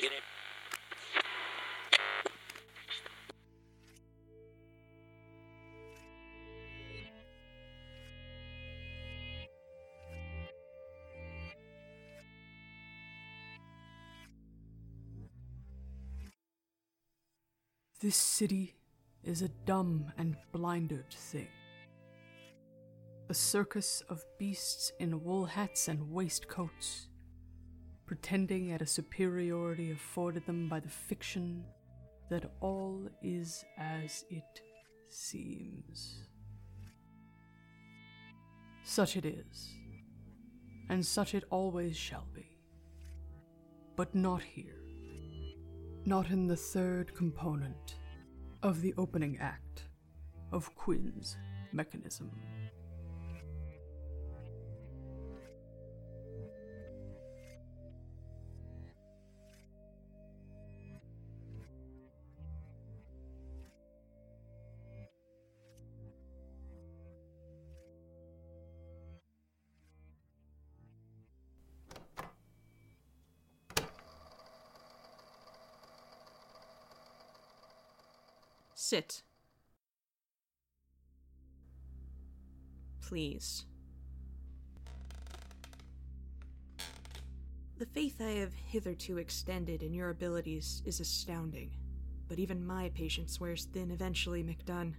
This city is a dumb and blinded thing. A circus of beasts in wool hats and waistcoats, pretending at a superiority afforded them by the fiction that all is as it seems. Such it is, and such it always shall be. But not here not in the third component of the opening act of Quinn's mechanism. Sit. Please. The faith I have hitherto extended in your abilities is astounding, but even my patience wears thin eventually, McDunn.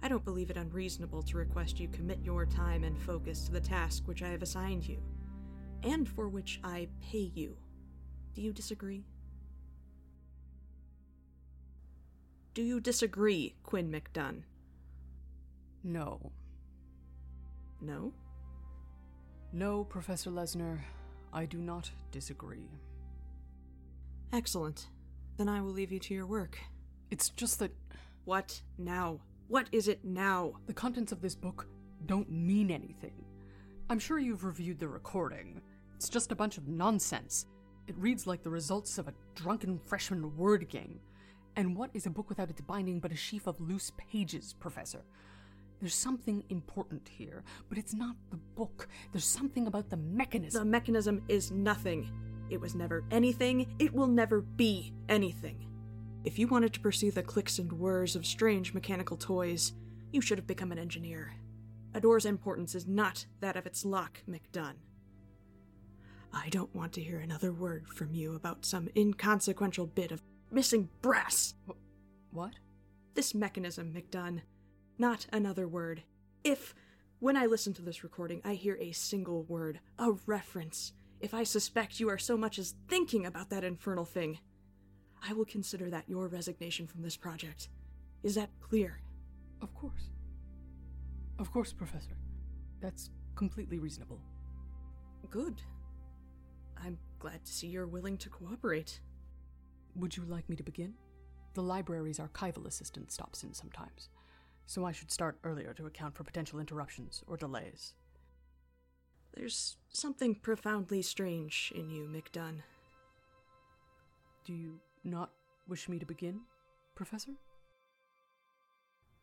I don't believe it unreasonable to request you commit your time and focus to the task which I have assigned you, and for which I pay you. Do you disagree? Do you disagree, Quinn McDunn? No. No? No, Professor Lesnar, I do not disagree. Excellent. Then I will leave you to your work. It's just that What now? What is it now? the contents of this book don't mean anything. I'm sure you've reviewed the recording. It's just a bunch of nonsense. It reads like the results of a drunken freshman word game. And what is a book without its binding but a sheaf of loose pages, Professor? There's something important here, but it's not the book. There's something about the mechanism. The mechanism. is nothing. It was never anything. It will never be anything. If you wanted to pursue the clicks and whirs of strange mechanical toys, you should have become an engineer. A door's importance is not that of its lock, McDunn. I don't want to hear another word from you about some inconsequential bit of missing brass. what? This mechanism, McDunn. Not another word. If, when I listen to this recording, I hear a single word, a reference, if I suspect you are so much as thinking about that infernal thing, I will consider that your resignation from this project. Is that clear? Of course. Of course, Professor. That's completely reasonable. Good. I'm glad to see you're willing to cooperate. Would you like me to begin? The library's archival assistant stops in sometimes, so I should start earlier to account for potential interruptions or delays. There's something profoundly strange in you, McDunn. Do you not wish me to begin, Professor?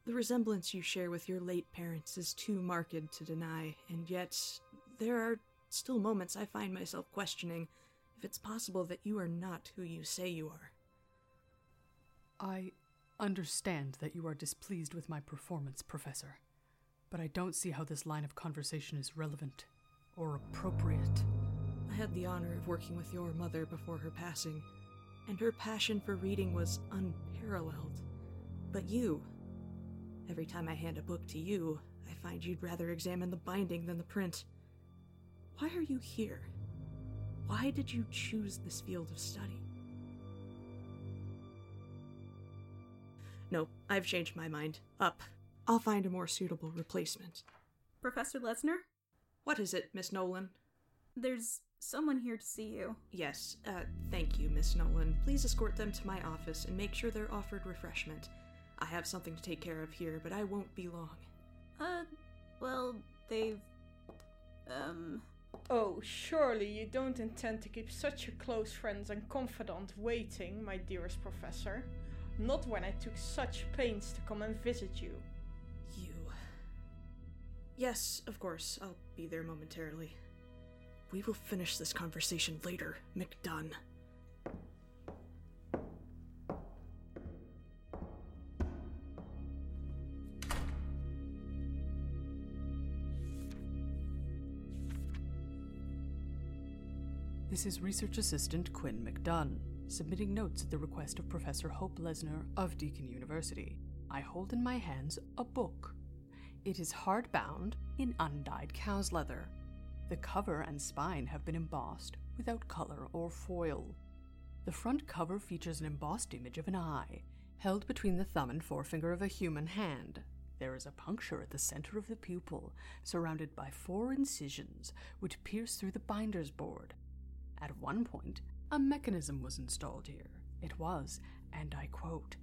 The resemblance you share with your late parents is too marked to deny, and yet there are still moments I find myself questioning if it's possible that you are not who you say you are. I understand that you are displeased with my performance, Professor, but I don't see how this line of conversation is relevant or appropriate. I had the honor of working with your mother before her passing, and her passion for reading was unparalleled. But you, every time I hand a book to you, I find you'd rather examine the binding than the print. Why are you here? Why did you choose this field of study? No, I've changed my mind. Up. I'll find a more suitable replacement. Professor Lesnar, What is it, Miss Nolan? there's someone here to see you. Yes, uh, thank you, Miss Nolan. Please escort them to my office and make sure they're offered refreshment. I have something to take care of here, but I won't be long. Uh, well, they've. Um. Oh, surely you don't intend to keep such a close friend and confidant waiting, my dearest professor. Not when I took such pains to come and visit you. You. Yes, of course, I'll be there momentarily. We will finish this conversation later, McDunn. This is Research Assistant Quinn McDunn, submitting notes at the request of Professor Hope Lesner of Deakin University. I hold in my hands a book. It is hardbound in undyed cow's leather. The cover and spine have been embossed without color or foil. The front cover features an embossed image of an eye, held between the thumb and forefinger of a human hand. There is a puncture at the center of the pupil, surrounded by four incisions which pierce through the binder's board. At one point, a mechanism was installed here. It was, and I quote,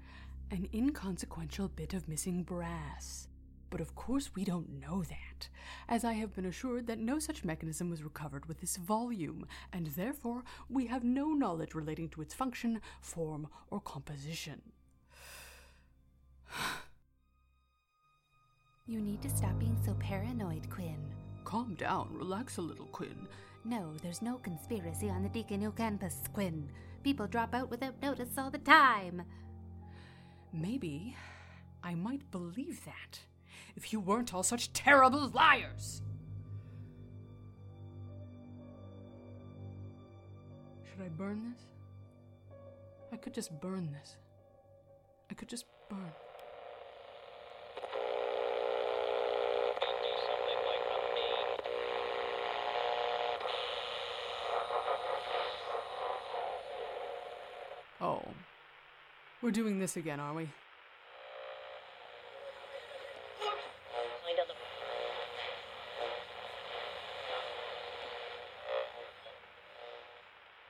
an inconsequential bit of missing brass. But of course, we don't know that, as I have been assured that no such mechanism was recovered with this volume, and therefore we have no knowledge relating to its function, form, or composition. You need to stop being so paranoid, Quinn. Calm down, relax a little, Quinn. No, there's no conspiracy on the Deacon Hill campus, Quinn. People drop out without notice all the time. Maybe I might believe that if you weren't all such terrible liars. Should I burn this? I could just burn this. I could just burn. Oh. We're doing this again, are we?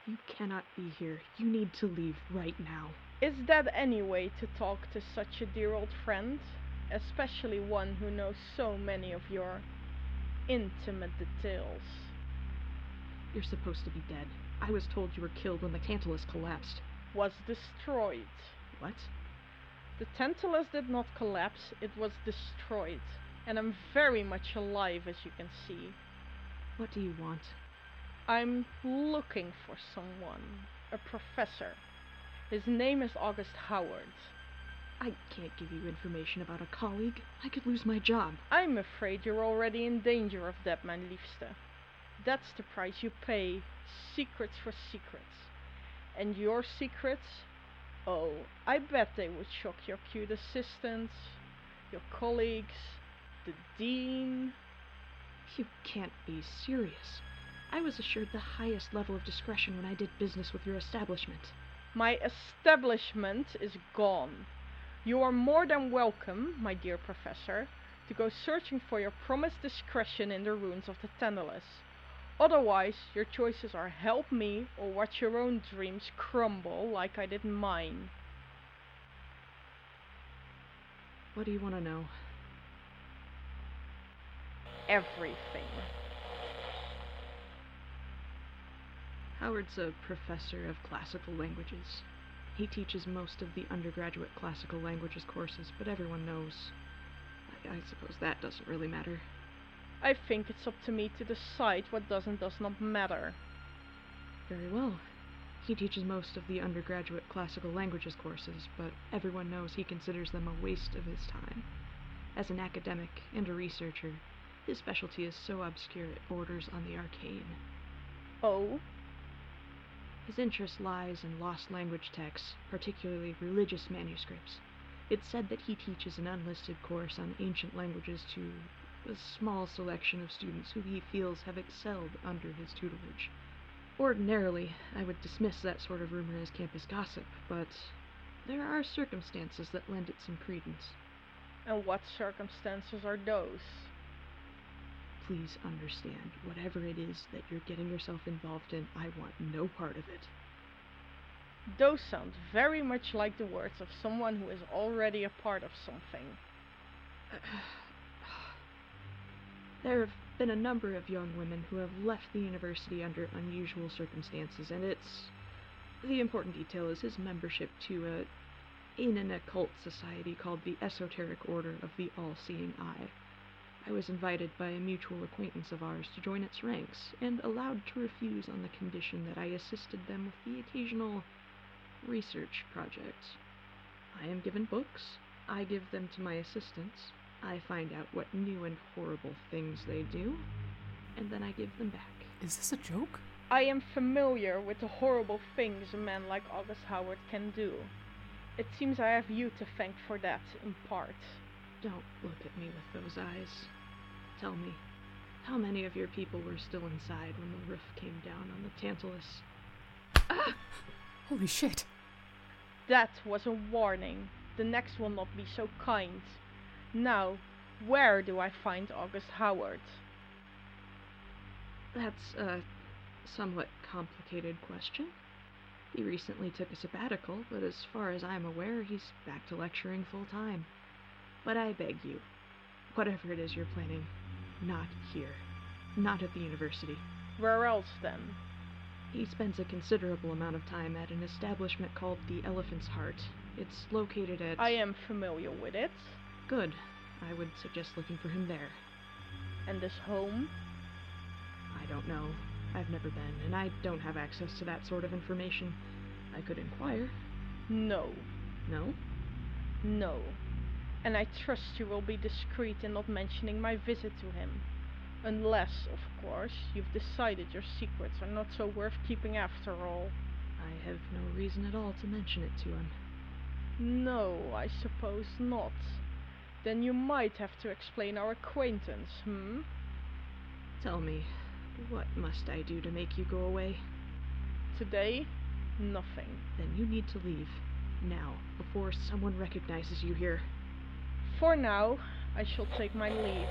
You cannot be here. You need to leave right now. Is that any way to talk to such a dear old friend? Especially one who knows so many of your intimate details. You're supposed to be dead. I was told you were killed when the Tantalus collapsed. Was destroyed. What? The Tantalus did not collapse, it was destroyed. And I'm very much alive, as you can see. What do you want? I'm looking for someone. A professor. His name is August Howard. I can't give you information about a colleague. I could lose my job. I'm afraid you're already in danger of that, mein liefste. That's the price you pay. Secrets for secrets. And your secrets? Oh, I bet they would shock your cute assistants, your colleagues, the dean. You can't be serious. I was assured the highest level of discretion when I did business with your establishment. My establishment is gone. You are more than welcome, my dear professor, to go searching for your promised discretion in the ruins of the Tantalus. Otherwise, your choices are help me or watch your own dreams crumble like I did mine. What do you want to know? Everything. Howard's a professor of classical languages. He teaches most of the undergraduate classical languages courses, but everyone knows. I, I suppose that doesn't really matter. I think it's up to me to decide what does and does not matter. Very well. He teaches most of the undergraduate classical languages courses, but everyone knows he considers them a waste of his time. As an academic and a researcher, his specialty is so obscure it borders on the arcane. Oh? His interest lies in lost language texts, particularly religious manuscripts. It's said that he teaches an unlisted course on ancient languages to a small selection of students who he feels have excelled under his tutelage. Ordinarily, I would dismiss that sort of rumor as campus gossip, but there are circumstances that lend it some credence. And what circumstances are those? Please understand, whatever it is that you're getting yourself involved in, I want no part of it. Those sound very much like the words of someone who is already a part of something. There have been a number of young women who have left the university under unusual circumstances, and it's. The important detail is his membership to a. in an occult society called the Esoteric Order of the All Seeing Eye. I was invited by a mutual acquaintance of ours to join its ranks, and allowed to refuse on the condition that I assisted them with the occasional research projects. I am given books, I give them to my assistants, I find out what new and horrible things they do, and then I give them back. Is this a joke? I am familiar with the horrible things a man like August Howard can do. It seems I have you to thank for that, in part. Don't look at me with those eyes. Tell me, how many of your people were still inside when the roof came down on the Tantalus? Ah! Holy shit. That was a warning. The next will not be so kind. Now, where do I find August Howard? That's a somewhat complicated question. He recently took a sabbatical, but as far as I'm aware, he's back to lecturing full time. But I beg you, whatever it is you're planning, not here. Not at the university. Where else then? He spends a considerable amount of time at an establishment called the Elephant's Heart. It's located at. I am familiar with it. Good. I would suggest looking for him there. And this home? I don't know. I've never been, and I don't have access to that sort of information. I could inquire. No. No? No. And I trust you will be discreet in not mentioning my visit to him. Unless, of course, you've decided your secrets are not so worth keeping after all. I have no reason at all to mention it to him. No, I suppose not. Then you might have to explain our acquaintance, hmm? Tell me, what must I do to make you go away? Today, nothing. Then you need to leave. Now, before someone recognizes you here. For now, I shall take my leave.